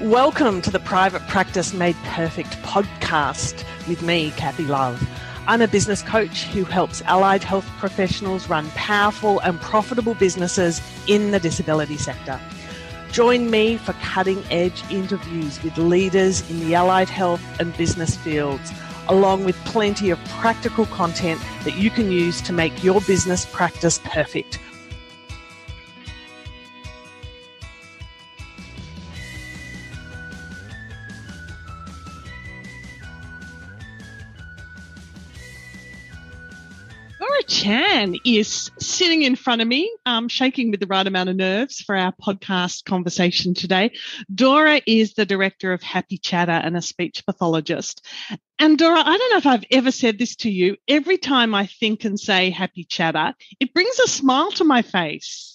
Welcome to the Private Practice Made Perfect podcast with me, Kathy Love. I'm a business coach who helps allied health professionals run powerful and profitable businesses in the disability sector. Join me for cutting edge interviews with leaders in the allied health and business fields, along with plenty of practical content that you can use to make your business practice perfect Is sitting in front of me, um, shaking with the right amount of nerves for our podcast conversation today. Dora is the director of Happy Chatter and a speech pathologist. And Dora, I don't know if I've ever said this to you. Every time I think and say Happy Chatter, it brings a smile to my face.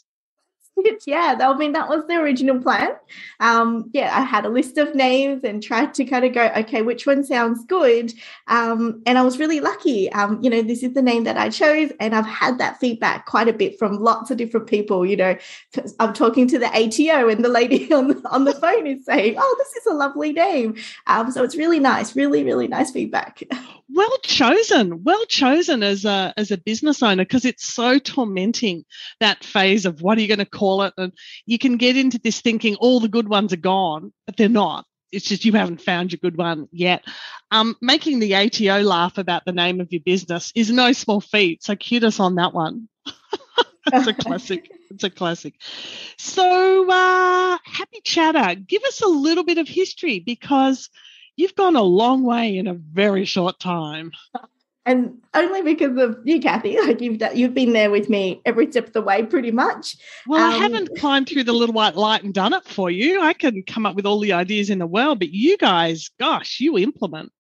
yeah, I mean, that was the original plan. Um, yeah, I had a list of names and tried to kind of go, okay, which one sounds good? Um, and I was really lucky. Um, you know, this is the name that I chose, and I've had that feedback quite a bit from lots of different people. You know, I'm talking to the ATO, and the lady on the, on the phone is saying, oh, this is a lovely name. Um, so it's really nice, really, really nice feedback. well chosen well chosen as a as a business owner because it's so tormenting that phase of what are you going to call it and you can get into this thinking all the good ones are gone but they're not. It's just you haven't found your good one yet. Um, making the ato laugh about the name of your business is no small feat so kudos on that one. It's a classic. It's a classic. So uh, happy chatter. Give us a little bit of history because you've gone a long way in a very short time. And only because of you, Kathy. Like you've you've been there with me every step of the way, pretty much. Well, um, I haven't climbed through the little white light and done it for you. I can come up with all the ideas in the world, but you guys, gosh, you implement.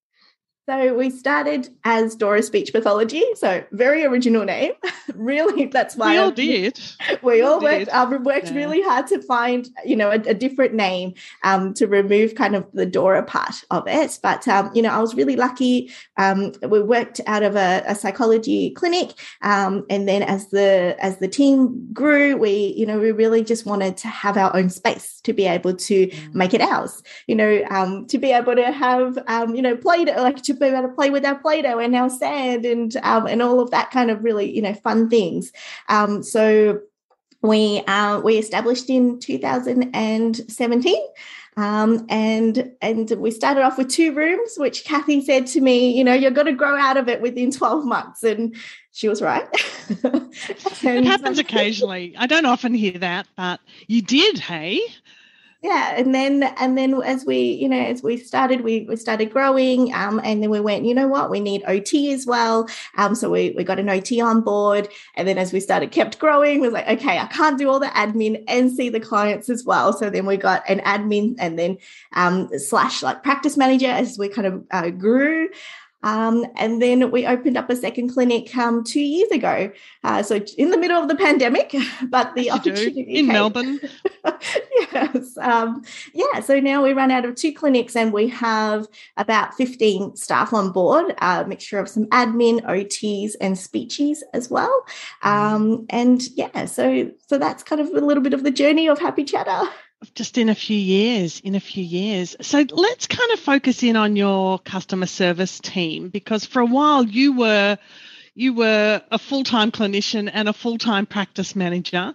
So we started as Dora Speech Pathology. So very original name. really, that's why we all did. We all worked. I uh, worked yeah. really hard to find, you know, a, a different name um, to remove kind of the Dora part of it. But um, you know, I was really lucky. Um, we worked out of a, a psychology clinic, um, and then as the as the team grew, we you know we really just wanted to have our own space to be able to mm. make it ours. You know, um, to be able to have um, you know played like to be able to play with our Play-Doh and our sand and um, and all of that kind of really you know fun things. Um, so we uh, we established in 2017. Um, and and we started off with two rooms, which Kathy said to me, you know, you're going to grow out of it within 12 months, and she was right. it happens occasionally. I don't often hear that, but you did, hey? Yeah and then and then as we you know as we started we, we started growing um, and then we went you know what? We need ot as well. Um, so we, we got an ot on board and then as we started kept growing was like okay i can't do all the admin and see the clients as well. So then we got an admin and then um, slash like practice manager as we kind of uh, grew um, and then we opened up a second clinic um, two years ago. Uh, so in the middle of the pandemic, but the opportunity in came. Melbourne. yes. Um, yeah. So now we run out of two clinics and we have about 15 staff on board, a mixture of some admin, OTs, and speechies as well. Mm. Um, and yeah, so so that's kind of a little bit of the journey of Happy Chatter just in a few years in a few years. So let's kind of focus in on your customer service team because for a while you were you were a full-time clinician and a full-time practice manager.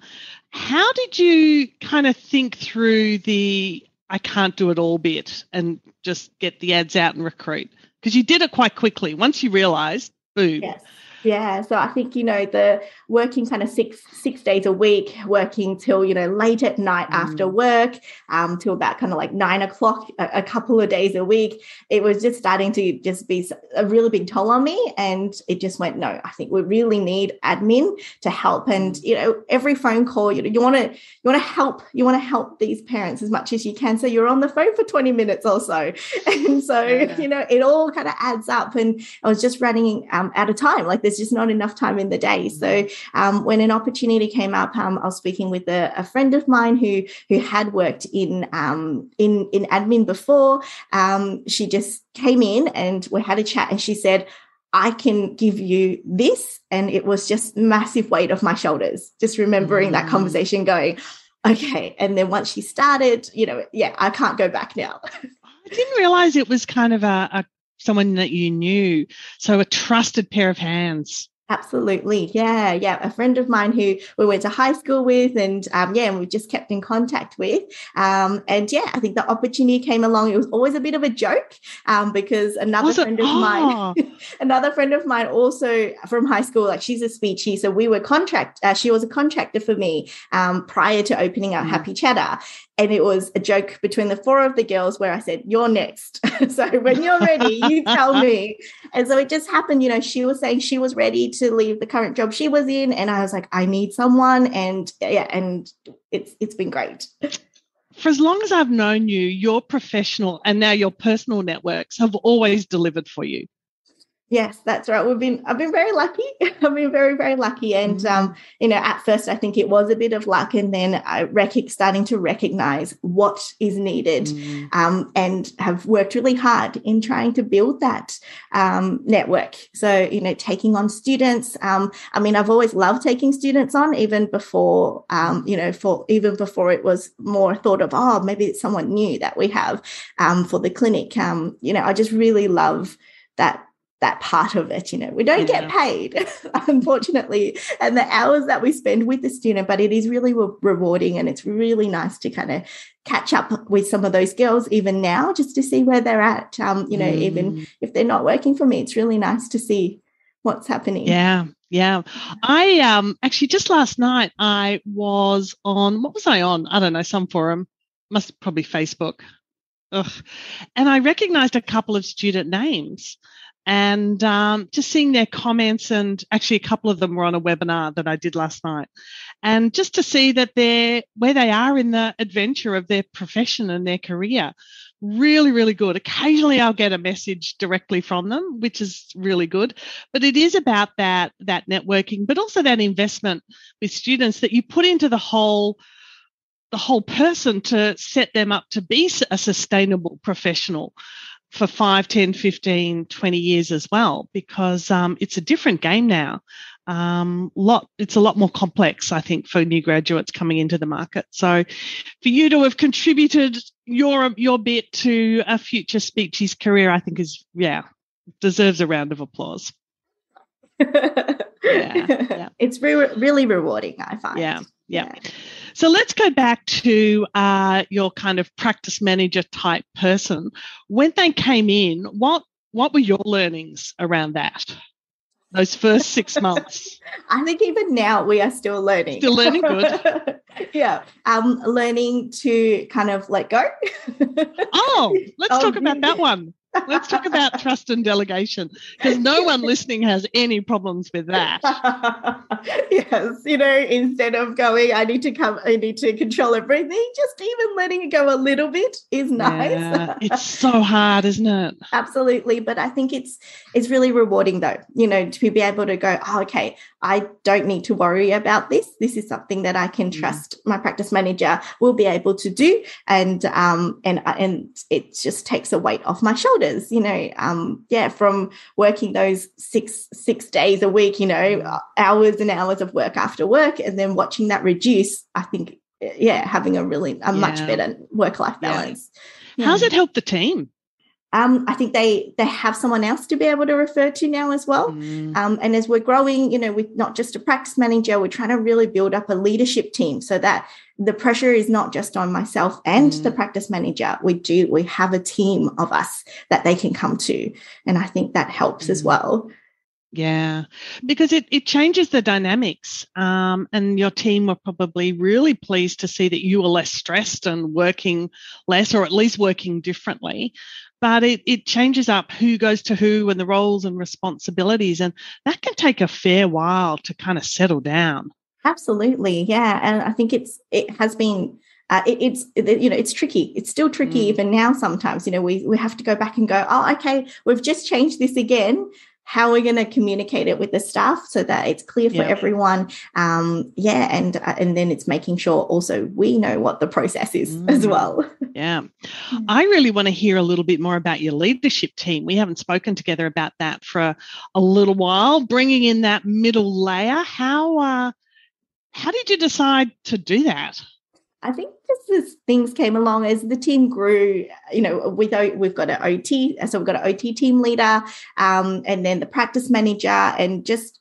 How did you kind of think through the i can't do it all bit and just get the ads out and recruit? Because you did it quite quickly. Once you realized boom. Yes yeah, so I think you know the working kind of six six days a week, working till you know late at night mm. after work, um, till about kind of like nine o'clock a, a, couple of days a week. It was just starting to just be a really big toll on me, and it just went no. I think we really need admin to help, and mm. you know every phone call you know you want to you want to help you want to help these parents as much as you can. So you're on the phone for twenty minutes or so, and so yeah. you know it all kind of adds up. And I was just running um, out of time, like this there's just not enough time in the day. So um, when an opportunity came up, um, I was speaking with a, a, friend of mine who who had worked in um, in in admin before. Um, she just came in and we had a chat, and she said. I can give you this. And it was just massive weight off my shoulders, just remembering mm. that conversation going, okay. And then once she started, you know, yeah, I can't go back now. I didn't realize it was kind of a, a someone that you knew. So a trusted pair of hands. Absolutely. Yeah. Yeah. A friend of mine who we went to high school with and um, yeah, and we've just kept in contact with. Um, and yeah, I think the opportunity came along. It was always a bit of a joke um, because another was friend it? of oh. mine, another friend of mine also from high school, like she's a speechy. So we were contract, uh, she was a contractor for me um, prior to opening our mm. Happy Chatter. And it was a joke between the four of the girls where I said, You're next. so when you're ready, you tell me. And so it just happened, you know, she was saying she was ready to leave the current job she was in. And I was like, I need someone. And yeah, and it's it's been great. For as long as I've known you, your professional and now your personal networks have always delivered for you. Yes, that's right. We've been I've been very lucky. I've been very very lucky, and mm. um, you know, at first I think it was a bit of luck, and then I rec- starting to recognize what is needed, mm. um, and have worked really hard in trying to build that um, network. So you know, taking on students. Um, I mean, I've always loved taking students on, even before um, you know, for even before it was more thought of, oh, maybe it's someone new that we have um, for the clinic. you know, I just really love that that part of it. You know, we don't yeah. get paid, unfortunately, and the hours that we spend with the student, but it is really rewarding and it's really nice to kind of catch up with some of those girls even now just to see where they're at. Um, you know, mm. even if they're not working for me, it's really nice to see what's happening. Yeah. Yeah. I um actually just last night I was on what was I on? I don't know, some forum. Must probably Facebook. Ugh. And I recognized a couple of student names and um, just seeing their comments and actually a couple of them were on a webinar that I did last night. And just to see that they're where they are in the adventure of their profession and their career. Really really good. Occasionally I'll get a message directly from them which is really good. But it is about that that networking but also that investment with students that you put into the whole the whole person to set them up to be a sustainable professional for 5, 10, 15, 20 years as well, because um, it's a different game now. Um, lot, it's a lot more complex, I think, for new graduates coming into the market. So, for you to have contributed your your bit to a future speechies career, I think is yeah deserves a round of applause. yeah, yeah, it's re- really rewarding. I find. Yeah, yeah. yeah. So let's go back to uh, your kind of practice manager type person. When they came in, what what were your learnings around that? Those first six months. I think even now we are still learning. Still learning, good. yeah, um, learning to kind of let go. oh, let's talk about that one. Let's talk about trust and delegation because no one listening has any problems with that. yes, you know, instead of going, I need to come, I need to control everything, just even letting it go a little bit is nice. Yeah, it's so hard, isn't it? Absolutely, but I think it's it's really rewarding though, you know, to be able to go, oh, okay, I don't need to worry about this. This is something that I can mm. trust my practice manager will be able to do, and um and and it just takes a weight off my shoulders you know um yeah from working those six six days a week you know mm. hours and hours of work after work and then watching that reduce i think yeah having a really a yeah. much better work life balance yeah. how's it helped the team um, I think they they have someone else to be able to refer to now as well. Mm. Um, and as we're growing, you know, with not just a practice manager, we're trying to really build up a leadership team so that the pressure is not just on myself and mm. the practice manager. We do we have a team of us that they can come to, and I think that helps mm. as well. Yeah, because it, it changes the dynamics. Um, and your team were probably really pleased to see that you were less stressed and working less, or at least working differently but it, it changes up who goes to who and the roles and responsibilities. And that can take a fair while to kind of settle down. Absolutely. Yeah. And I think it's, it has been uh, it, it's it, you know it's tricky it's still tricky mm. even now sometimes you know we we have to go back and go oh okay we've just changed this again how we're we going to communicate it with the staff so that it's clear for everyone um, yeah and uh, and then it's making sure also we know what the process is mm. as well. Yeah. I really want to hear a little bit more about your leadership team. We haven't spoken together about that for a, a little while. Bringing in that middle layer how uh, how did you decide to do that? I think as things came along, as the team grew, you know, with we've got an OT, so we've got an OT team leader, um, and then the practice manager, and just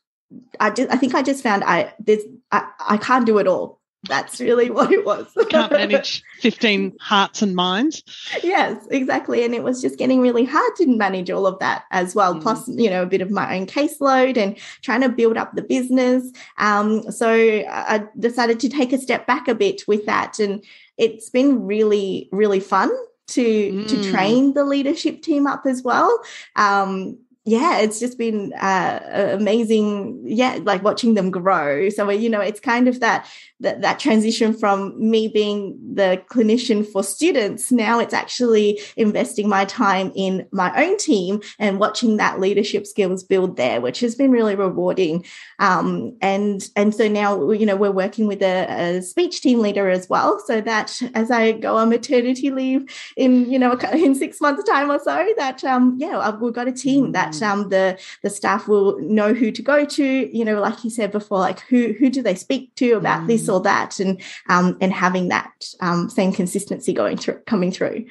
I just I think I just found I this I, I can't do it all. That's really what it was. Can't manage 15 hearts and minds. Yes, exactly. And it was just getting really hard to manage all of that as well. Mm. Plus, you know, a bit of my own caseload and trying to build up the business. Um, so I decided to take a step back a bit with that. And it's been really, really fun to mm. to train the leadership team up as well. Um, yeah, it's just been uh, amazing. Yeah, like watching them grow. So you know, it's kind of that that, that transition from me being the clinician for students, now it's actually investing my time in my own team and watching that leadership skills build there, which has been really rewarding. Um, and, and so now, you know, we're working with a, a, speech team leader as well. So that as I go on maternity leave in, you know, in six months time or so that, um, yeah, we've got a team that. Um, the, the staff will know who to go to, you know, like you said before, like who, who do they speak to about mm. this or that and um, and having that um, same consistency going through coming through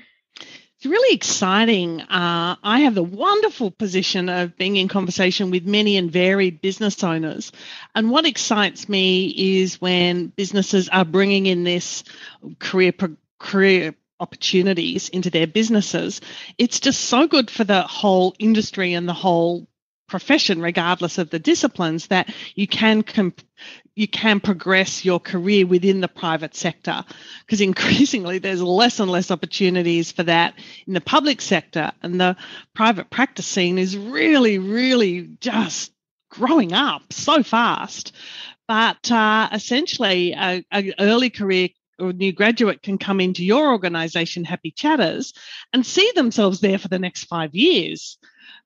it's really exciting. Uh, I have the wonderful position of being in conversation with many and varied business owners. And what excites me is when businesses are bringing in this career, career opportunities into their businesses. It's just so good for the whole industry and the whole profession, regardless of the disciplines, that you can comp- you can progress your career within the private sector because increasingly there's less and less opportunities for that in the public sector and the private practice scene is really really just growing up so fast but uh, essentially an early career or new graduate can come into your organization happy chatters and see themselves there for the next five years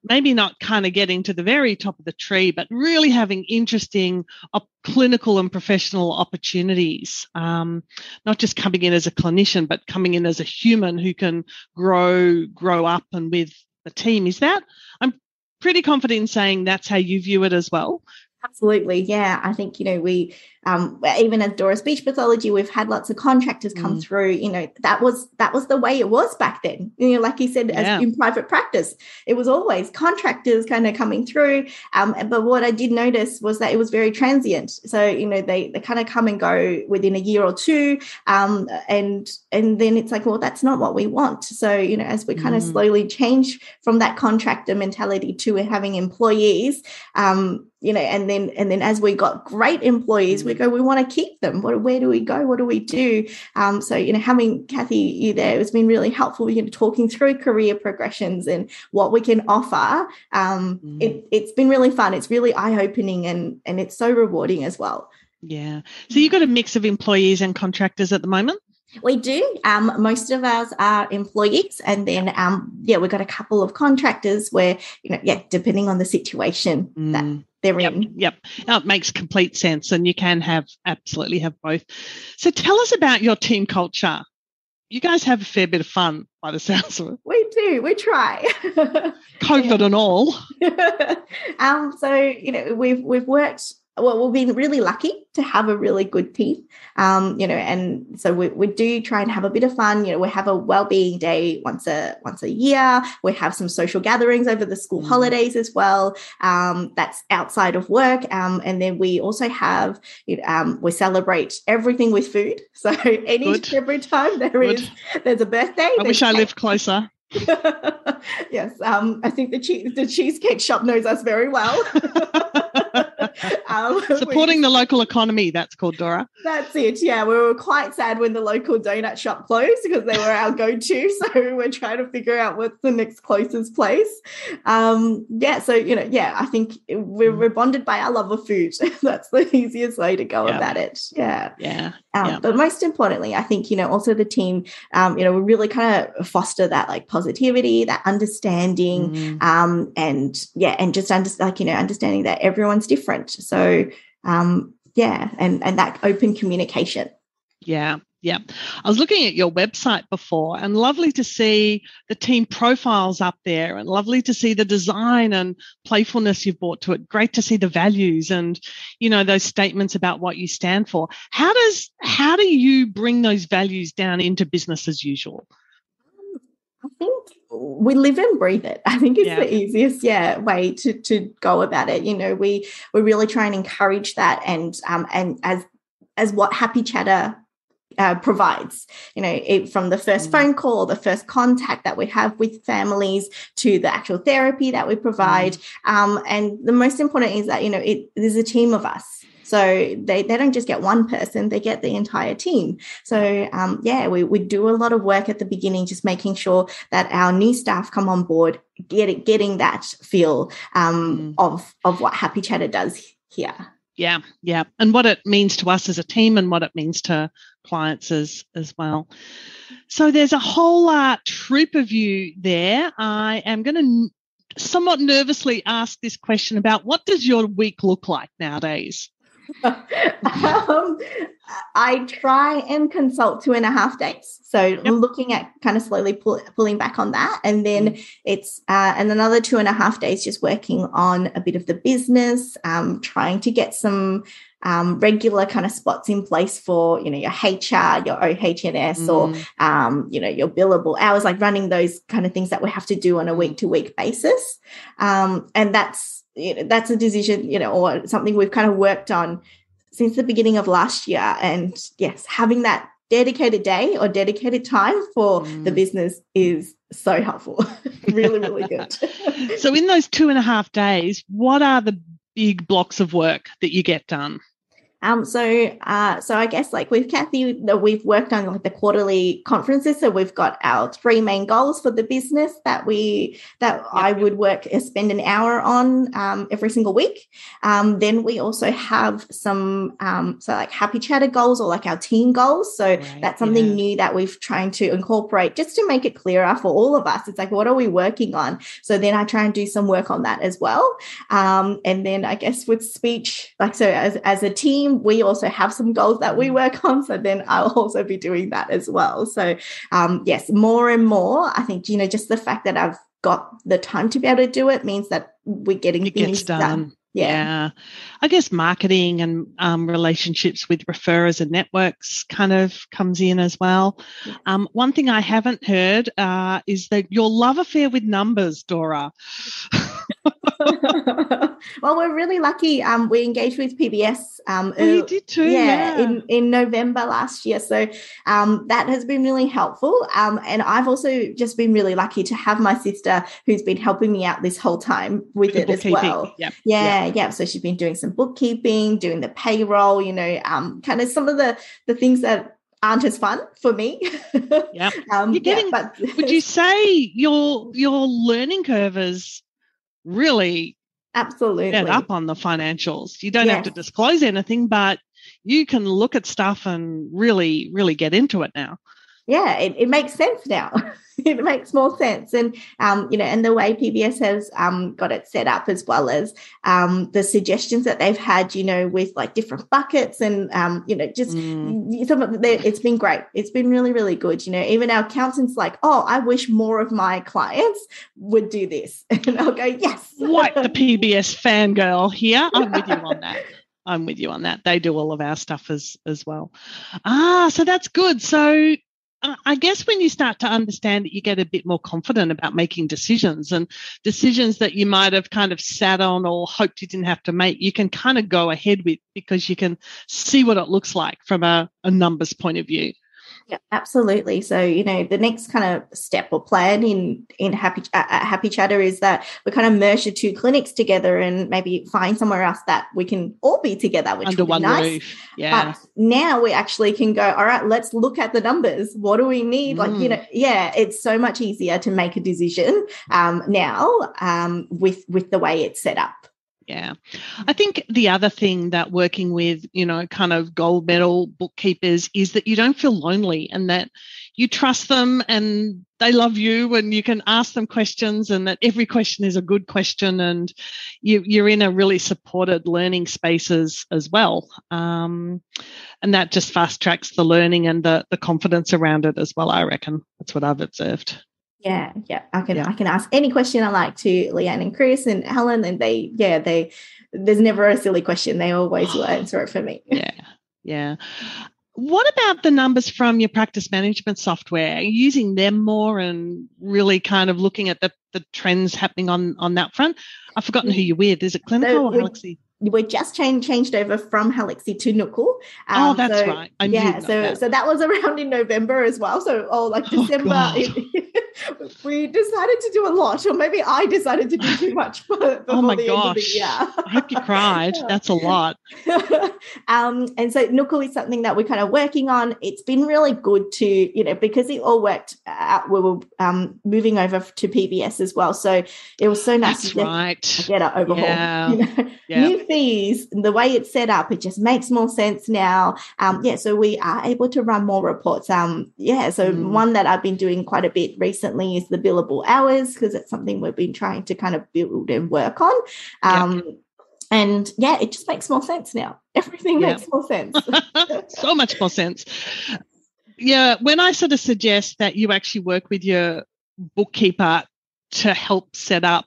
maybe not kind of getting to the very top of the tree, but really having interesting op- clinical and professional opportunities. Um, not just coming in as a clinician, but coming in as a human who can grow, grow up and with the team. Is that? I'm pretty confident in saying that's how you view it as well. Absolutely. Yeah. I think, you know, we um, even as Dora Speech Pathology, we've had lots of contractors come mm. through. You know, that was that was the way it was back then. You know, like you said, yeah. as in private practice, it was always contractors kind of coming through. Um, but what I did notice was that it was very transient. So you know, they they kind of come and go within a year or two, um, and and then it's like, well, that's not what we want. So you know, as we kind mm. of slowly change from that contractor mentality to having employees, um, you know, and then and then as we got great employees, we go, we want to keep them. What, where do we go? What do we do? Um, so, you know, having Kathy, you there has been really helpful, you know, talking through career progressions and what we can offer. Um, mm. it, it's been really fun. It's really eye opening and, and it's so rewarding as well. Yeah. So you've got a mix of employees and contractors at the moment? We do. Um, most of ours are employees, and then um, yeah, we've got a couple of contractors where you know, yeah, depending on the situation mm. that they're yep, in. Yep, now, it makes complete sense, and you can have absolutely have both. So, tell us about your team culture. You guys have a fair bit of fun, by the sounds of it. We do. We try. COVID and all. um, so you know, we've we've worked well, we've been really lucky to have a really good team, um, you know, and so we, we do try and have a bit of fun. You know, we have a well-being day once a once a year. We have some social gatherings over the school mm. holidays as well. Um, that's outside of work, um, and then we also have um, we celebrate everything with food. So any good. every time there good. is there's a birthday. I wish I lived closer. yes, um, I think the cheese the cheesecake shop knows us very well. um, Supporting we, the local economy, that's called Dora. That's it. Yeah, we were quite sad when the local donut shop closed because they were our go-to. So we're trying to figure out what's the next closest place. Um, yeah, so you know, yeah, I think we're, mm. we're bonded by our love of food. that's the easiest way to go yeah. about it. Yeah, yeah. Um, yeah. But most importantly, I think you know also the team, um, you know, we really kind of foster that like positivity, that understanding, mm. um, and yeah, and just under, like you know understanding that everyone's different. So um, yeah, and and that open communication. Yeah, Yeah. I was looking at your website before and lovely to see the team profiles up there and lovely to see the design and playfulness you've brought to it. Great to see the values and, you know, those statements about what you stand for. How does, how do you bring those values down into business as usual? Think we live and breathe it. I think it's yeah. the easiest, yeah, way to to go about it. You know, we we really try and encourage that, and um, and as as what Happy Chatter uh, provides. You know, it, from the first mm. phone call the first contact that we have with families to the actual therapy that we provide. Mm. Um, and the most important is that you know it there's a team of us. So they, they don't just get one person, they get the entire team. So um, yeah, we, we do a lot of work at the beginning, just making sure that our new staff come on board, get, getting that feel um, mm. of, of what Happy Chatter does here. Yeah, yeah. And what it means to us as a team and what it means to clients as, as well. So there's a whole uh, troop of you there. I am going to somewhat nervously ask this question about what does your week look like nowadays? um, I try and consult two and a half days. So yep. looking at kind of slowly pull, pulling back on that, and then mm. it's uh, and another two and a half days just working on a bit of the business, um, trying to get some um, regular kind of spots in place for you know your HR, your OHS, mm. or um, you know your billable hours, like running those kind of things that we have to do on a week to week basis, um, and that's you know, that's a decision you know or something we've kind of worked on since the beginning of last year, and yes, having that dedicated day or dedicated time for mm. the business is so helpful. really, really good. so, in those two and a half days, what are the big blocks of work that you get done? Um, so, uh, so I guess like with Kathy, we've worked on like the quarterly conferences. So we've got our three main goals for the business that we that yep. I would work uh, spend an hour on um, every single week. Um, then we also have some um, so like happy chatter goals or like our team goals. So right, that's something yeah. new that we've trying to incorporate just to make it clearer for all of us. It's like what are we working on? So then I try and do some work on that as well. Um, and then I guess with speech, like so as as a team we also have some goals that we mm. work on. So then I'll also be doing that as well. So, um, yes, more and more, I think, you know, just the fact that I've got the time to be able to do it means that we're getting it things done. done. Yeah. yeah. I guess marketing and um, relationships with referrers and networks kind of comes in as well. Um, one thing I haven't heard uh, is that your love affair with numbers, Dora. well, we're really lucky. Um, we engaged with PBS. Um, oh, you did too. Yeah, yeah, In, in November last year. So um, that has been really helpful. Um, and I've also just been really lucky to have my sister who's been helping me out this whole time with, it as well. Yep. Yeah, yep. yeah. So she's been doing some bookkeeping, doing the payroll. You know, um, kind of some of the the things that aren't as fun for me. yeah. um, You're getting, yeah, but would you say your your learning curve is really absolutely get up on the financials. You don't yes. have to disclose anything, but you can look at stuff and really, really get into it now. Yeah, it, it makes sense now. it makes more sense. And, um, you know, and the way PBS has um, got it set up as well as um, the suggestions that they've had, you know, with like different buckets and, um, you know, just mm. some of the, it's been great. It's been really, really good. You know, even our accountants like, oh, I wish more of my clients would do this. And I'll go, yes. What the PBS fangirl here. I'm with you on that. I'm with you on that. They do all of our stuff as as well. Ah, so that's good. So I guess when you start to understand it, you get a bit more confident about making decisions and decisions that you might have kind of sat on or hoped you didn't have to make, you can kind of go ahead with because you can see what it looks like from a, a numbers point of view. Yeah, absolutely. So you know, the next kind of step or plan in in Happy uh, Happy Chatter is that we kind of merge the two clinics together and maybe find somewhere else that we can all be together, which under one nice. roof. Yeah. But now we actually can go. All right, let's look at the numbers. What do we need? Mm. Like you mm. know, yeah, it's so much easier to make a decision um, now um, with with the way it's set up. Yeah. I think the other thing that working with, you know, kind of gold medal bookkeepers is that you don't feel lonely and that you trust them and they love you and you can ask them questions and that every question is a good question and you, you're in a really supported learning spaces as well. Um, and that just fast tracks the learning and the, the confidence around it as well, I reckon. That's what I've observed. Yeah, yeah. I can yeah. I can ask any question I like to Leanne and Chris and Helen, and they yeah they there's never a silly question. They always will answer it for me. Yeah, yeah. What about the numbers from your practice management software? Are you using them more and really kind of looking at the, the trends happening on on that front? I've forgotten who mm-hmm. you're with. Is it Cliniko or Halaxy? We just changed changed over from Halaxy to Nookal. Oh, um, oh, that's so, right. I yeah, so that. so that was around in November as well. So oh, like oh, December, oh, we decided to do a lot, or maybe I decided to do too much. For, oh my gosh! Yeah, I hope you cried. That's a lot. um, and so Nookal is something that we're kind of working on. It's been really good to you know because it all worked. Out, we were um, moving over to PBS as well, so it was so nice that's to right. get, an overhaul. Yeah. You know? yeah. Fees, the way it's set up, it just makes more sense now. Um, yeah, so we are able to run more reports. Um, yeah, so mm. one that I've been doing quite a bit recently is the billable hours because it's something we've been trying to kind of build and work on. Um, yep. And yeah, it just makes more sense now. Everything yep. makes more sense. so much more sense. Yeah, when I sort of suggest that you actually work with your bookkeeper to help set up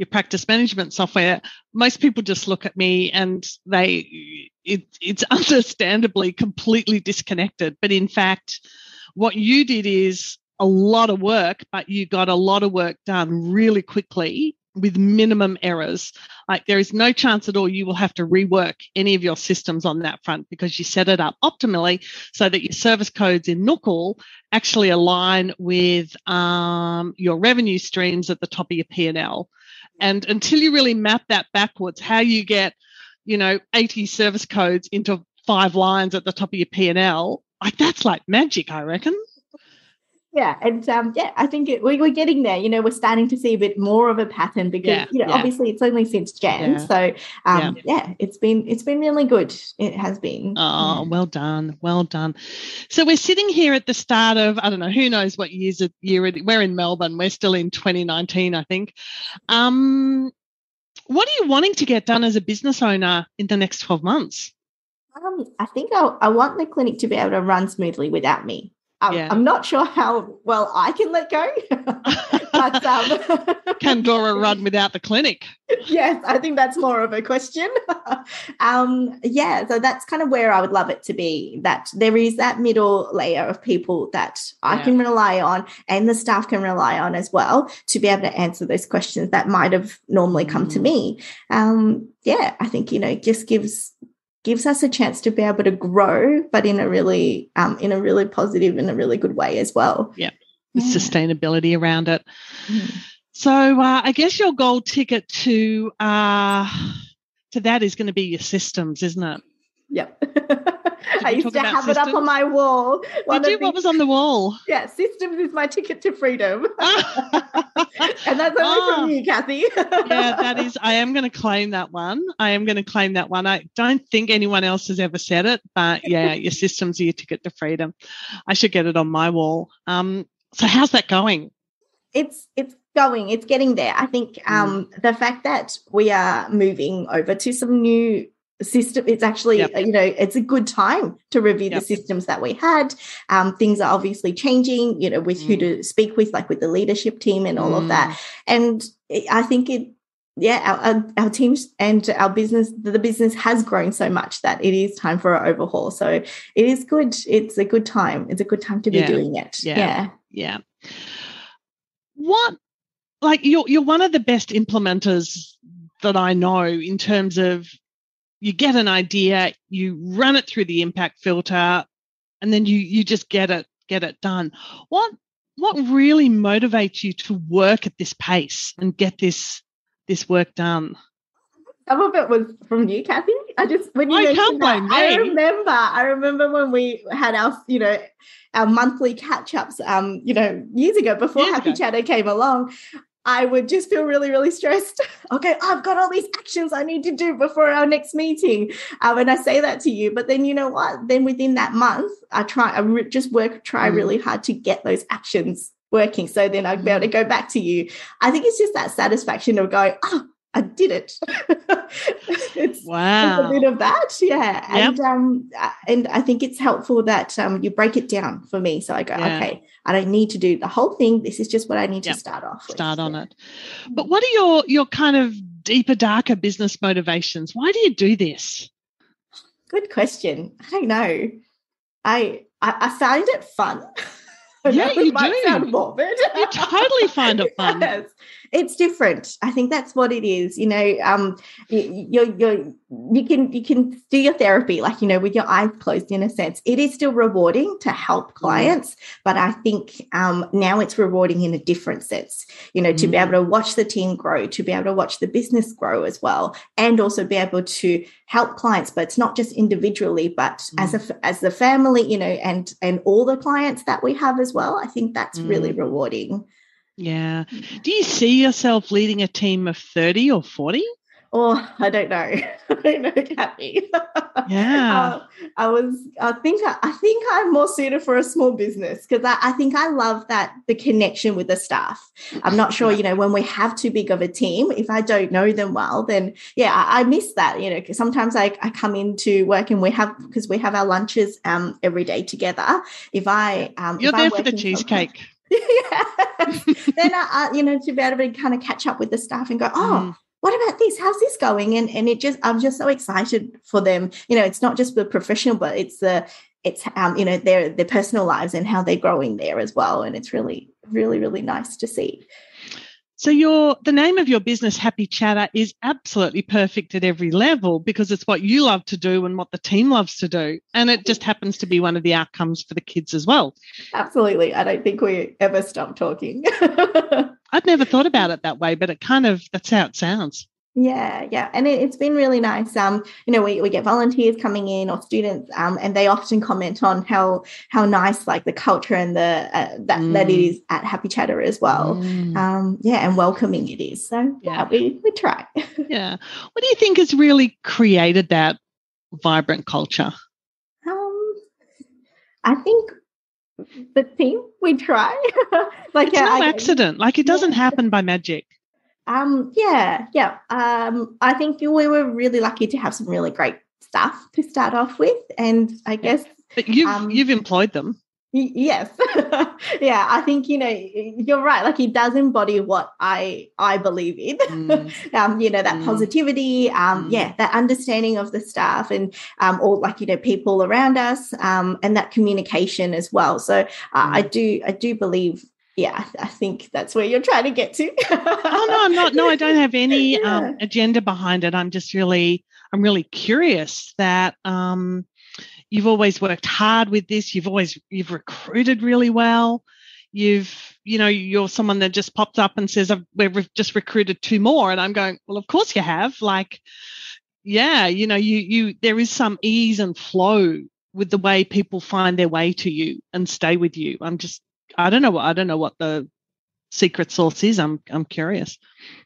your practice management software, most people just look at me and they it, it's understandably completely disconnected. But in fact, what you did is a lot of work, but you got a lot of work done really quickly with minimum errors. Like there is no chance at all you will have to rework any of your systems on that front because you set it up optimally so that your service codes in Nookal actually align with um, your revenue streams at the top of your P&L. And until you really map that backwards, how you get, you know, 80 service codes into five lines at the top of your P&L, like that's like magic, I reckon. Yeah, and um, yeah, I think it, we, are getting there. You know, we're starting to see a bit more of a pattern because yeah, you know, yeah. obviously, it's only since Jan. Yeah. So, um, yeah. it's been it's been really good. It has been. Oh, well done, well done. So we're sitting here at the start of I don't know who knows what years of year it, we're in Melbourne. We're still in 2019, I think. Um, what are you wanting to get done as a business owner in the next 12 months? Um, I think I, I want the clinic to be able to run smoothly without me. Um, yeah. I'm not sure how well I can let go. but, um, can Dora run without the clinic? Yes, I think that's more of a question. um, yeah, so that's kind of where I would love it to be that there is that middle layer of people that I yeah. can rely on and the staff can rely on as well to be able to answer those questions that might have normally come mm. to me. Um, yeah, I think, you know, just gives gives us a chance to be able to grow, but in a really um, in a really positive and a really good way as well. Yeah, the yeah. sustainability around it. Mm. So uh, I guess your gold ticket to uh, to that is going to be your systems, isn't it? Yep. I used to have systems? it up on my wall. One Did you? What was on the wall? Yeah, systems is my ticket to freedom. and that's only oh, from you, Kathy. yeah, that is. I am going to claim that one. I am going to claim that one. I don't think anyone else has ever said it, but yeah, your systems are your ticket to freedom. I should get it on my wall. Um, so how's that going? It's it's going. It's getting there. I think mm. um, mm. the fact that we are moving over to some new system it's actually yep. you know it's a good time to review yep. the systems that we had um, things are obviously changing you know with mm. who to speak with like with the leadership team and all mm. of that mm. and i think it yeah our, our, our, teams and our business the business has grown so much that it is time for an overhaul so it is good it's a good time it's a good time to be yeah. doing it yeah yeah, yeah. what like you're you're one of the best implementers that I know in terms of you get an idea, you run it through the impact filter, and then you you just get it get it done. What what really motivates you to work at this pace and get this this work done? Some of it was from you, Kathy. I just when you I mentioned that, I remember. I remember when we had our, you know, our monthly catch ups. Um, you know, years ago before years Happy ago. Chatter came along. I would just feel really, really stressed. okay, I've got all these actions I need to do before our next meeting. Um, and I say that to you, but then you know what? Then within that month, I try, I re- just work, try mm. really hard to get those actions working. So then I'd be able to go back to you. I think it's just that satisfaction of going, oh, I did it. it's, wow. It's a bit of that. Yeah. And yep. um and I think it's helpful that um you break it down for me. So I go, yeah. okay, I don't need to do the whole thing. This is just what I need yep. to start off with. Start on it. But what are your your kind of deeper, darker business motivations? Why do you do this? Good question. I don't know. I I, I find it fun. yeah, you do. Sound morbid. you totally find it fun. Yes. It's different. I think that's what it is. You know, um, you you you can you can do your therapy like you know with your eyes closed in a sense. It is still rewarding to help mm. clients, but I think um, now it's rewarding in a different sense. You know, to mm. be able to watch the team grow, to be able to watch the business grow as well, and also be able to help clients. But it's not just individually, but mm. as a as the family, you know, and and all the clients that we have as well. I think that's really mm. rewarding. Yeah. Do you see yourself leading a team of 30 or 40? Oh, I don't know. I don't know, Kathy. Yeah. uh, I was, I think, I think I'm more suited for a small business because I, I, think I love that the connection with the staff. I'm not sure, you know, when we have too big of a team, if I don't know them well, then yeah, I, I miss that, you know, because sometimes I, I come into work and we have, because we have our lunches um, every day together. If I, um, you're there for the cheesecake. then I, you know, to be able to kind of catch up with the staff and go, oh, mm. what about this? How's this going? And and it just, I'm just so excited for them. You know, it's not just the professional, but it's the, it's um, you know, their their personal lives and how they're growing there as well. And it's really, really, really nice to see. So your the name of your business, Happy Chatter, is absolutely perfect at every level because it's what you love to do and what the team loves to do. And it just happens to be one of the outcomes for the kids as well. Absolutely. I don't think we ever stop talking. I'd never thought about it that way, but it kind of that's how it sounds. Yeah, yeah, and it, has been really nice. Um, you know, we, we get volunteers coming in or students, um, and they often comment on how how nice like the culture and the uh, that mm. that it mm. at Happy Chatter as well. Mm. Um, yeah, and welcoming it is. So yeah, yeah we we try. yeah, what do you think has really created that vibrant culture? Um, I think the team we try. like it's yeah, no I, accident. Like it doesn't yeah. happen by magic. Um, yeah, yeah. Um, I think we were really lucky to have some really great staff to start off with, and I guess. But you've um, you've employed them. yes yeah i think you know you're right like he does embody what i i believe in mm. um you know that mm. positivity um mm. yeah that understanding of the staff and um all like you know people around us um and that communication as well so uh, i mm. do i do believe yeah, I think that's where you're trying to get to. oh no, I'm not. No, I don't have any yeah. um, agenda behind it. I'm just really, I'm really curious that um, you've always worked hard with this. You've always, you've recruited really well. You've, you know, you're someone that just pops up and says, "We've just recruited two more," and I'm going, "Well, of course you have." Like, yeah, you know, you, you, there is some ease and flow with the way people find their way to you and stay with you. I'm just I don't know. I don't know what the secret sauce is. I'm I'm curious.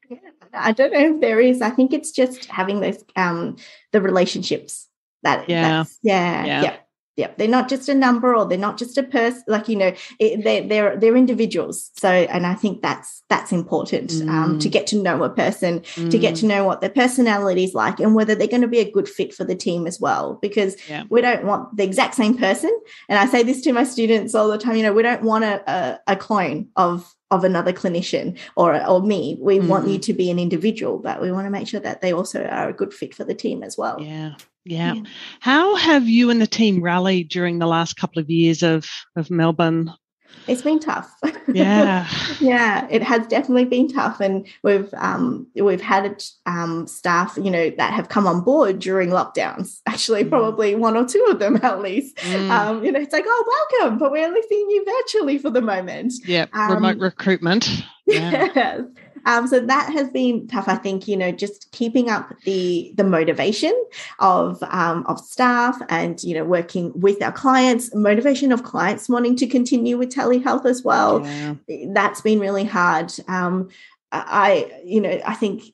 Yeah, I don't know if there is. I think it's just having those um the relationships that yeah yeah yeah. yeah. Yep, they're not just a number or they're not just a person. Like you know, it, they're they're they're individuals. So, and I think that's that's important mm. um, to mm. get to know a person, mm. to get to mm. know what their personality is like, and whether they're going to be a good fit for the team as well. Because yeah. we don't want the exact same person. And I say this to my students all the time. You know, we don't want a a, a clone of of another clinician or or me. We mm. want you to be an individual, but we want to make sure that they also are a good fit for the team as well. Yeah. Yeah. yeah. How have you and the team rallied during the last couple of years of, of Melbourne? It's been tough. Yeah. yeah, it has definitely been tough. And we've um, we've had um, staff, you know, that have come on board during lockdowns. Actually, mm. probably one or two of them at least. Mm. Um, you know, it's like, oh, welcome, but we're only seeing you virtually for the moment. Yeah, remote um, recruitment. Yeah. Yes. Um, so that has been tough. I think you know just keeping up the the motivation of um, of staff and you know working with our clients, motivation of clients wanting to continue with telehealth as well. Yeah. That's been really hard. Um, I, you know, I think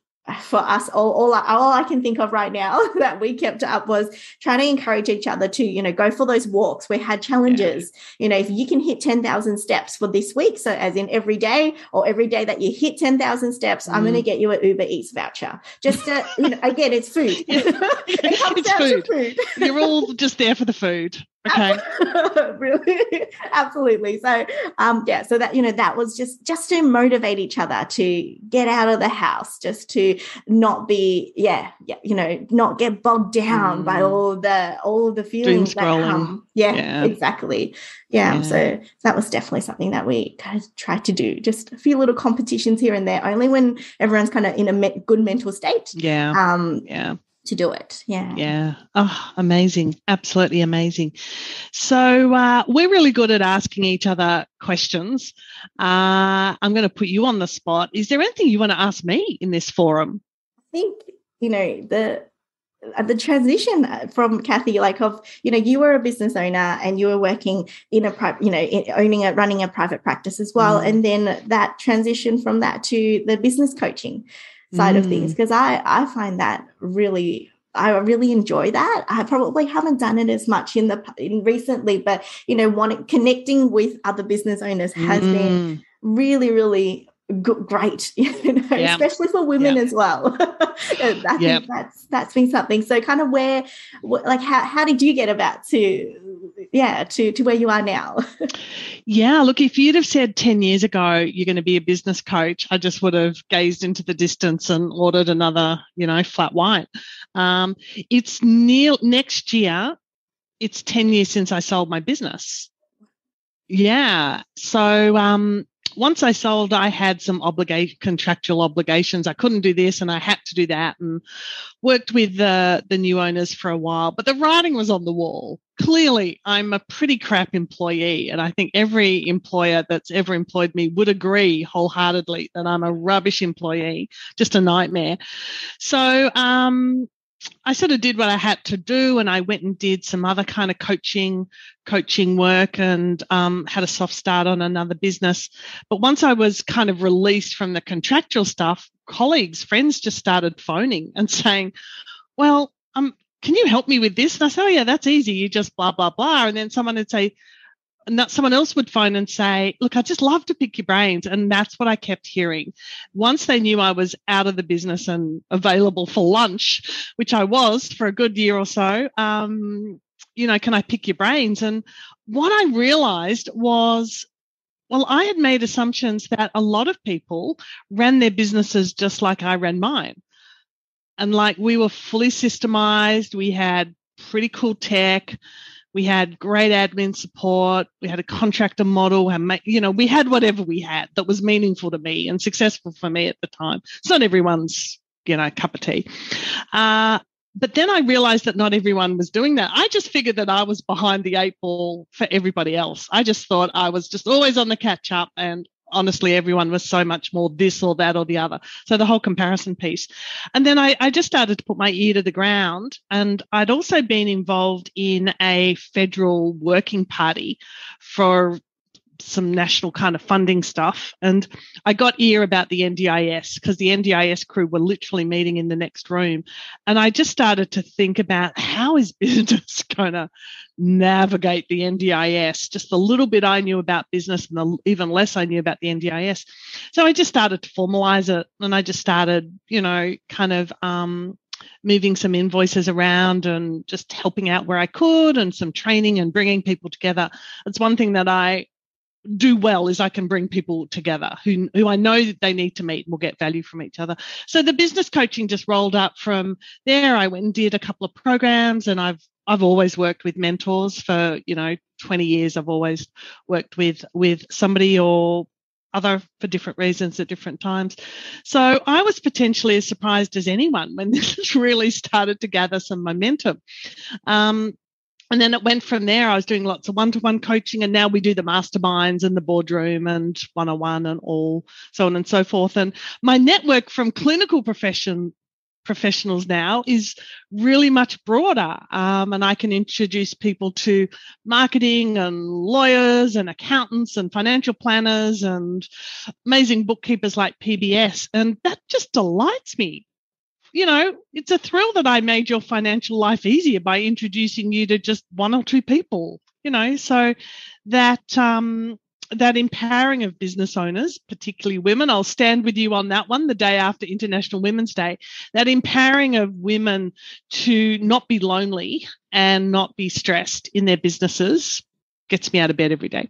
for us all, all, all I can think of right now that we kept up was trying to encourage each other to you know go for those walks we had challenges yeah. you know if you can hit 10,000 steps for this week so as in every day or every day that you hit 10,000 steps mm. I'm going to get you an Uber Eats voucher just to, you know, again it's food it it's food. food you're all just there for the food okay. Really? Absolutely. So um yeah so that you know that was just just to motivate each other to get out of the house just to not be yeah yeah you know not get bogged down mm. by all the all the feelings that come. Yeah, yeah, exactly. Yeah, yeah. so that was definitely something that we kind of tried to do just a few little competitions here and there only when everyone's kind of in a me- good mental state. Yeah. Um yeah to do it. Yeah. Yeah. Oh, amazing. Absolutely amazing. So uh, we're really good at asking each other questions. Uh, I'm going to put you on the spot. Is there anything you want to ask me in this forum? I think, you know, the uh, the transition uh, from Kathy, like of you know, you were a business owner and you were working in a private, you know, owning a running a private practice as well, mm. and then that transition from that to the business coaching side mm. of things because mm. I I find that really I really enjoy that. I probably haven't done it as much in the in recently, but you know, wanting connecting with other business owners has mm. been really, really good, great. You know, yeah. especially for women yeah. as well. I think that's that's been something. So, kind of where, like, how how did you get about to, yeah, to to where you are now? Yeah, look, if you'd have said 10 years ago you're going to be a business coach, I just would have gazed into the distance and ordered another, you know, flat white. Um, it's near next year, it's 10 years since I sold my business. Yeah. So um, once I sold, I had some obligation, contractual obligations. I couldn't do this and I had to do that and worked with the, the new owners for a while, but the writing was on the wall. Clearly, I'm a pretty crap employee. And I think every employer that's ever employed me would agree wholeheartedly that I'm a rubbish employee, just a nightmare. So, um, I sort of did what I had to do, and I went and did some other kind of coaching, coaching work, and um, had a soft start on another business. But once I was kind of released from the contractual stuff, colleagues, friends just started phoning and saying, "Well, um, can you help me with this?" And I said, "Oh yeah, that's easy. You just blah blah blah." And then someone would say, and that someone else would phone and say, Look, I just love to pick your brains. And that's what I kept hearing. Once they knew I was out of the business and available for lunch, which I was for a good year or so, um, you know, can I pick your brains? And what I realized was, well, I had made assumptions that a lot of people ran their businesses just like I ran mine. And like we were fully systemized, we had pretty cool tech we had great admin support. We had a contractor model. And, you know, we had whatever we had that was meaningful to me and successful for me at the time. It's not everyone's, you know, cup of tea. Uh, but then I realized that not everyone was doing that. I just figured that I was behind the eight ball for everybody else. I just thought I was just always on the catch up and honestly everyone was so much more this or that or the other. So the whole comparison piece. And then I, I, just started to put my ear to the ground and i'd also been involved in a federal working party for some national kind of funding stuff. And I got ear about the NDIS because the NDIS crew were literally meeting in the next room. And I just started to think about how is business going to navigate the NDIS? Just the little bit I knew about business and the even less I knew about the NDIS. So I just started to formalize it and I just started, you know, kind of um, moving some invoices around and just helping out where I could and some training and bringing people together. It's one thing that I do well is I can bring people together who who I know that they need to meet and will get value from each other. So the business coaching just rolled up from there. I went and did a couple of programs and I've I've always worked with mentors for, you know, 20 years. I've always worked with with somebody or other for different reasons at different times. So I was potentially as surprised as anyone when this really started to gather some momentum. Um, and then it went from there. I was doing lots of one to one coaching, and now we do the masterminds and the boardroom and one on one and all so on and so forth. And my network from clinical profession professionals now is really much broader. Um, and I can introduce people to marketing and lawyers and accountants and financial planners and amazing bookkeepers like PBS. And that just delights me. You know, it's a thrill that I made your financial life easier by introducing you to just one or two people, you know, so that, um, that empowering of business owners, particularly women, I'll stand with you on that one the day after International Women's Day. That empowering of women to not be lonely and not be stressed in their businesses gets me out of bed every day.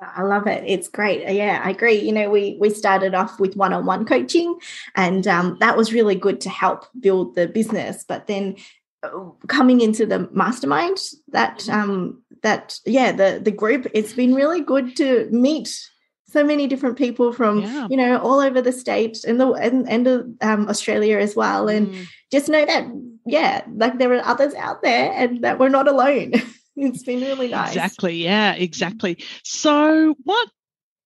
I love it. It's great. Yeah, I agree. You know, we we started off with one-on-one coaching, and um, that was really good to help build the business. But then coming into the mastermind that um that yeah the the group it's been really good to meet so many different people from yeah. you know all over the state and the and, and um, australia as well and mm. just know that yeah like there are others out there and that we're not alone it's been really nice exactly yeah exactly so what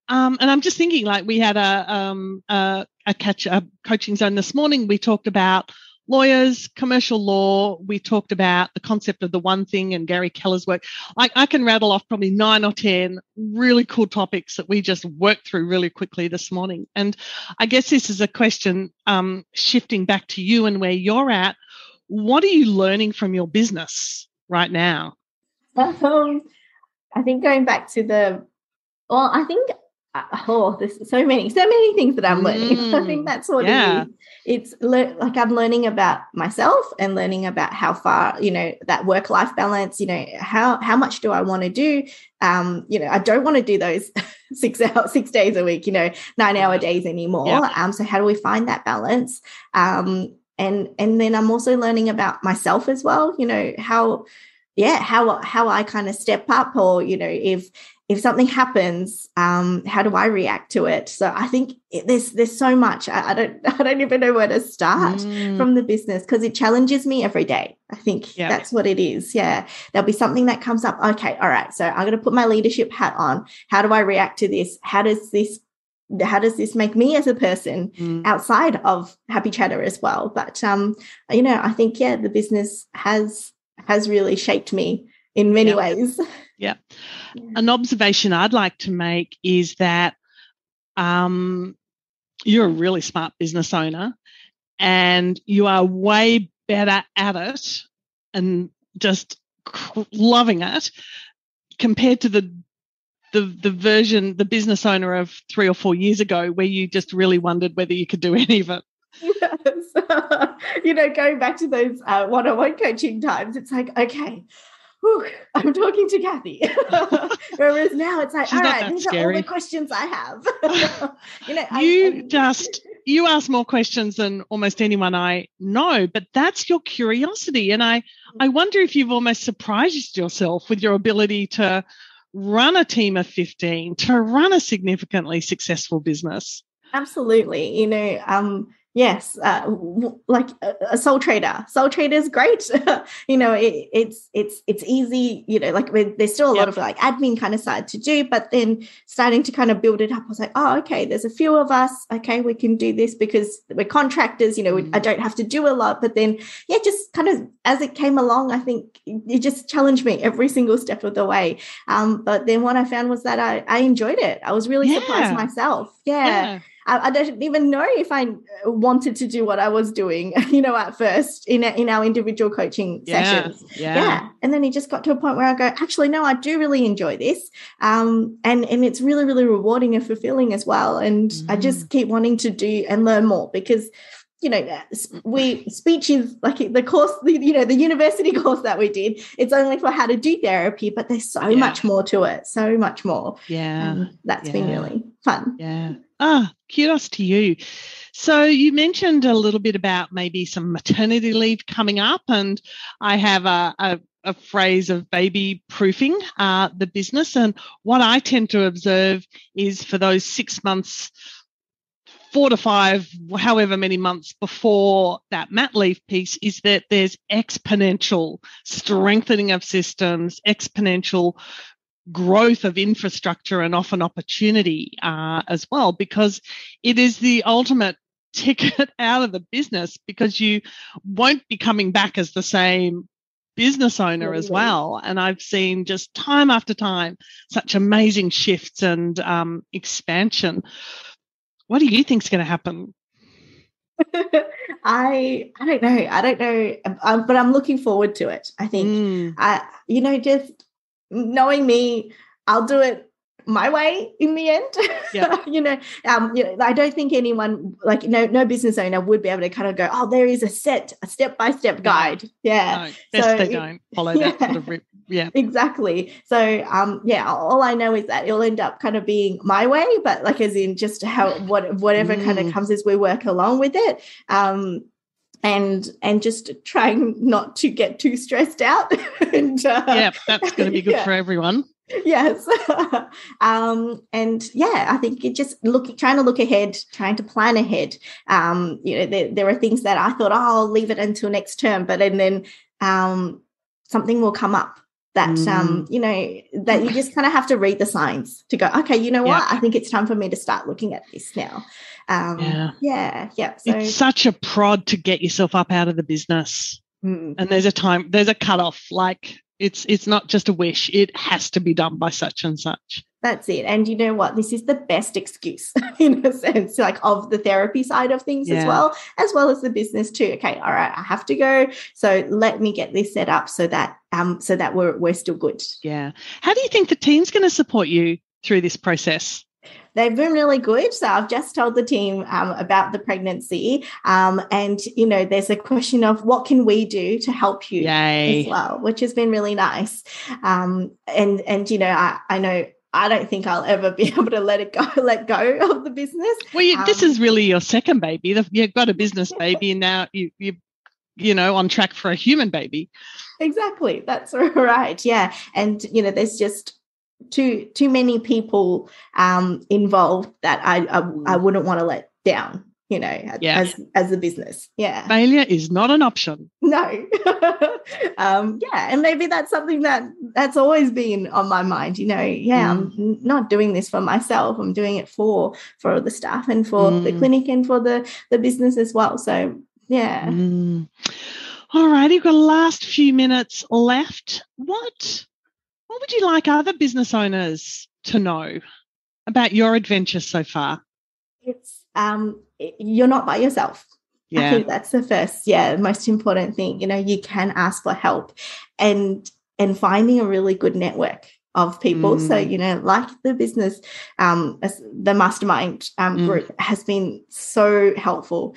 um, and I'm just thinking, like we had a um, a, a catch a coaching zone this morning. We talked about lawyers, commercial law. We talked about the concept of the one thing and Gary Keller's work. I, I, can rattle off probably nine or 10 really cool topics that we just worked through really quickly this morning. And I guess this is a question um, shifting back to you and where you're at. What are you learning from your business right now? Um, I think going back to the, well, I think uh, oh, there's so many, so many things that I'm learning. Mm, I think mm, that's what yeah. it is. It's le- like I'm learning about myself and learning about how far, you know, that work life balance. You know, how how much do I want to do? Um, you know, I don't want to do those six hours, six days a week. You know, nine hour days anymore. Yeah. Um, so how do we find that balance? Um, and and then I'm also learning about myself as well. You know, how yeah how how i kind of step up or you know if if something happens, um, how do I react to it? So I think it, there's there's so much. I, I, don't I don't even know where to start mm. from the business because it challenges me every day. I think yep. that's what it is. Yeah, there'll be something that comes up. Okay, all right. So I'm going to put my leadership hat on. How do I react to this? How does this how does this make me as a person mm. outside of happy chatter as well but um you know i think yeah the business has has really shaped me in many ways. Yeah. An observation I'd like to make is that um, you're a really smart business owner and you are way better at it and just loving it compared to the the the version the business owner of three or four years ago where you just really wondered whether you could do any of it yes you know going back to those uh, one-on-one coaching times it's like okay whew, I'm talking to Kathy. Whereas now it's like, She's all right, these scary. are all the questions I have. you know, you I, just you ask more questions than almost anyone I know, but that's your curiosity. And I I wonder if you've almost surprised yourself with your ability to run a team of 15, to run a significantly successful business. Absolutely. You know, um, Yes, uh, like a, sole trader. Sole trader is great. you know, it, it's it's it's easy. You know, like there's still a yep. lot of like admin kind of side to do, but then starting to kind of build it up. I was like, oh, okay, there's a few of us. Okay, we can do this because we're contractors. You know, mm. I don't have to do a lot. But then, yeah, just kind of as it came along, I think it just challenged me every single step of the way. Um, but then what I found was that I I enjoyed it. I was really yeah. surprised myself. yeah. yeah I, I, don't even know if I wanted to do what I was doing, you know, at first in in our individual coaching yeah, sessions. Yeah. yeah. And then it just got to a point where I go, actually, no, I do really enjoy this. Um, and, and it's really, really rewarding and fulfilling as well. And mm. I just mm. keep wanting to do and learn more because you know we speech is like the course you know the university course that we did it's only for how to do therapy but there's so yeah. much more to it so much more yeah um, that's yeah. been really fun yeah Ah, kudos to you. So you mentioned a little bit about maybe some maternity leave coming up, and I have a, a, a phrase of baby proofing uh, the business. And what I tend to observe is for those six months, four to five, however many months before that mat leave piece, is that there's exponential strengthening of systems, exponential growth of infrastructure and often opportunity uh, as well, because it is the ultimate ticket out of the business because you won't be coming back as the same business owner as well. And I've seen just time after time such amazing shifts and um, expansion. What do you think is going to happen? I I don't know. I don't know, um, but I'm looking forward to it. I think mm. I you know just knowing me, I'll do it my way in the end. Yeah. you know, um, you know, I don't think anyone like no no business owner would be able to kind of go, oh, there is a set, a step by step guide. Yeah. No, so they don't follow yeah. that sort of yeah. Exactly. So um yeah, all I know is that it'll end up kind of being my way, but like as in just how what whatever mm. kind of comes as we work along with it. Um and and just trying not to get too stressed out and uh, yeah that's going to be good yeah. for everyone yes um and yeah i think it just look trying to look ahead trying to plan ahead um you know there, there are things that i thought oh i'll leave it until next term but and then um something will come up that um, mm. um you know that you just kind of have to read the signs to go okay you know what yeah. i think it's time for me to start looking at this now um yeah yeah, yeah. So, it's such a prod to get yourself up out of the business mm. and there's a time there's a cutoff like it's it's not just a wish. It has to be done by such and such. That's it. And you know what? This is the best excuse in a sense, like of the therapy side of things yeah. as well, as well as the business too. Okay, all right, I have to go. So let me get this set up so that um so that we're we're still good. Yeah. How do you think the team's going to support you through this process? they've been really good. So I've just told the team um, about the pregnancy, um, and you know, there's a question of what can we do to help you Yay. as well, which has been really nice. Um, and and you know, I, I know I don't think I'll ever be able to let it go, let go of the business. Well, you, um, this is really your second baby. You've got a business baby, and now you you you know on track for a human baby. Exactly, that's right. Yeah, and you know, there's just too too many people um, involved that I I, I mm. wouldn't want to let down. You know, yeah. as as a business, yeah. Failure is not an option. No, um, yeah, and maybe that's something that that's always been on my mind. You know, yeah, mm. I'm not doing this for myself. I'm doing it for for the staff and for mm. the clinic and for the the business as well. So yeah. Mm. All right, you've got a last few minutes left. What what would you like other business owners to know about your adventure so far? It's um, you're not by yourself. Yeah. I think that's the first, yeah, most important thing. You know, you can ask for help and and finding a really good network of people. Mm. So, you know, like the business, um, the mastermind um, mm. group has been so helpful.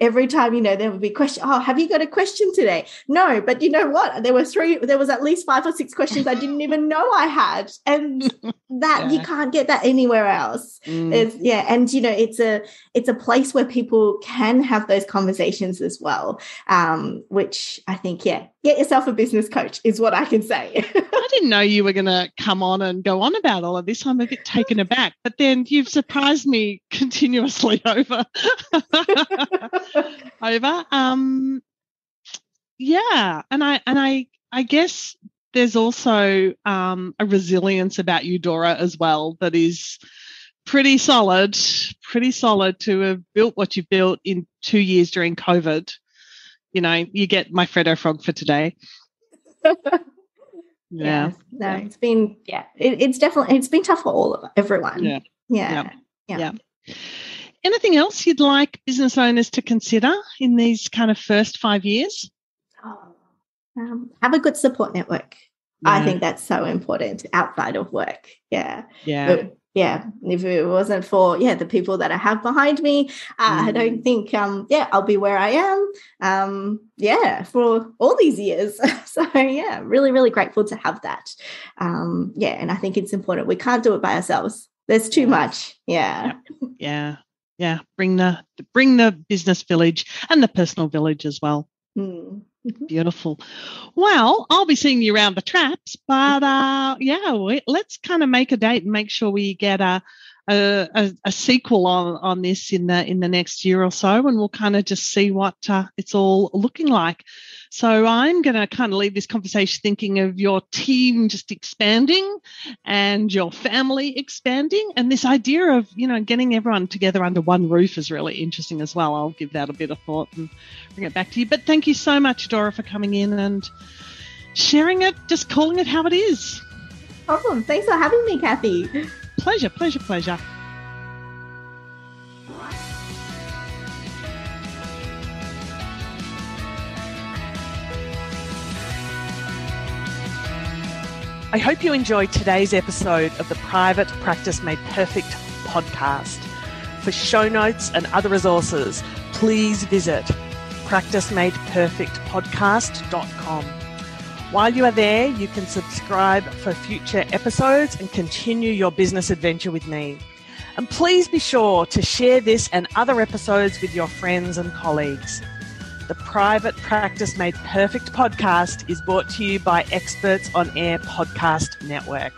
Every time, you know, there would be question. Oh, have you got a question today? No, but you know what? There were three. There was at least five or six questions I didn't even know I had, and that yeah. you can't get that anywhere else. Mm. yeah, and you know, it's a it's a place where people can have those conversations as well, um, which I think, yeah, get yourself a business coach is what I can say. I didn't know you were going to come on and go on about all of this. I'm a bit taken aback, but then you've surprised me continuously over. over. Um, yeah, and I and I I guess there's also um, a resilience about you, Dora, as well, that is pretty solid, pretty solid to have built what you've built in two years during COVID you know, you get my Freddo Frog for today. yeah. yeah. No, it's been yeah, it, it's definitely it's been tough for all of everyone. Yeah. Yeah. Yeah. yeah. yeah. Anything else you'd like business owners to consider in these kind of first five years? Oh, um, have a good support network. Yeah. I think that's so important outside of work. Yeah. Yeah. But yeah, if it wasn't for yeah the people that I have behind me, uh, mm. I don't mm. think um yeah I'll be where I am um yeah for all these years. so yeah, really really grateful to have that. Um yeah, and I think it's important. We can't do it by ourselves. There's too much. Yeah. Yeah. yeah. yeah. Bring the bring the business village and the personal village as well. Mm. Mm-hmm. Beautiful. Well, I'll be seeing you around the traps, but uh, yeah, we, let's kind of make a date and make sure we get a a, a, sequel on, on this in the in the next year or so, and we'll kind of just see what uh, it's all looking like. So I'm going to kind of leave this conversation thinking of your team just expanding and your family expanding, and this idea of you know getting everyone together under one roof is really interesting as well. I'll give that a bit of thought and bring it back to you. But thank you so much, Dora, for coming in and sharing it, just calling it how it is. Awesome. Thanks for having me, Kathy. Pleasure, pleasure, pleasure. I hope you enjoyed today's episode of the Private Practice Made Perfect podcast. For show notes and other resources, please visit practicemadeperfectpodcast.com. While you are there, you can subscribe for future episodes and continue your business adventure with me. And please be sure to share this and other episodes with your friends and colleagues. The Private Practice Made Perfect podcast is brought to you by Experts on Air Podcast Network.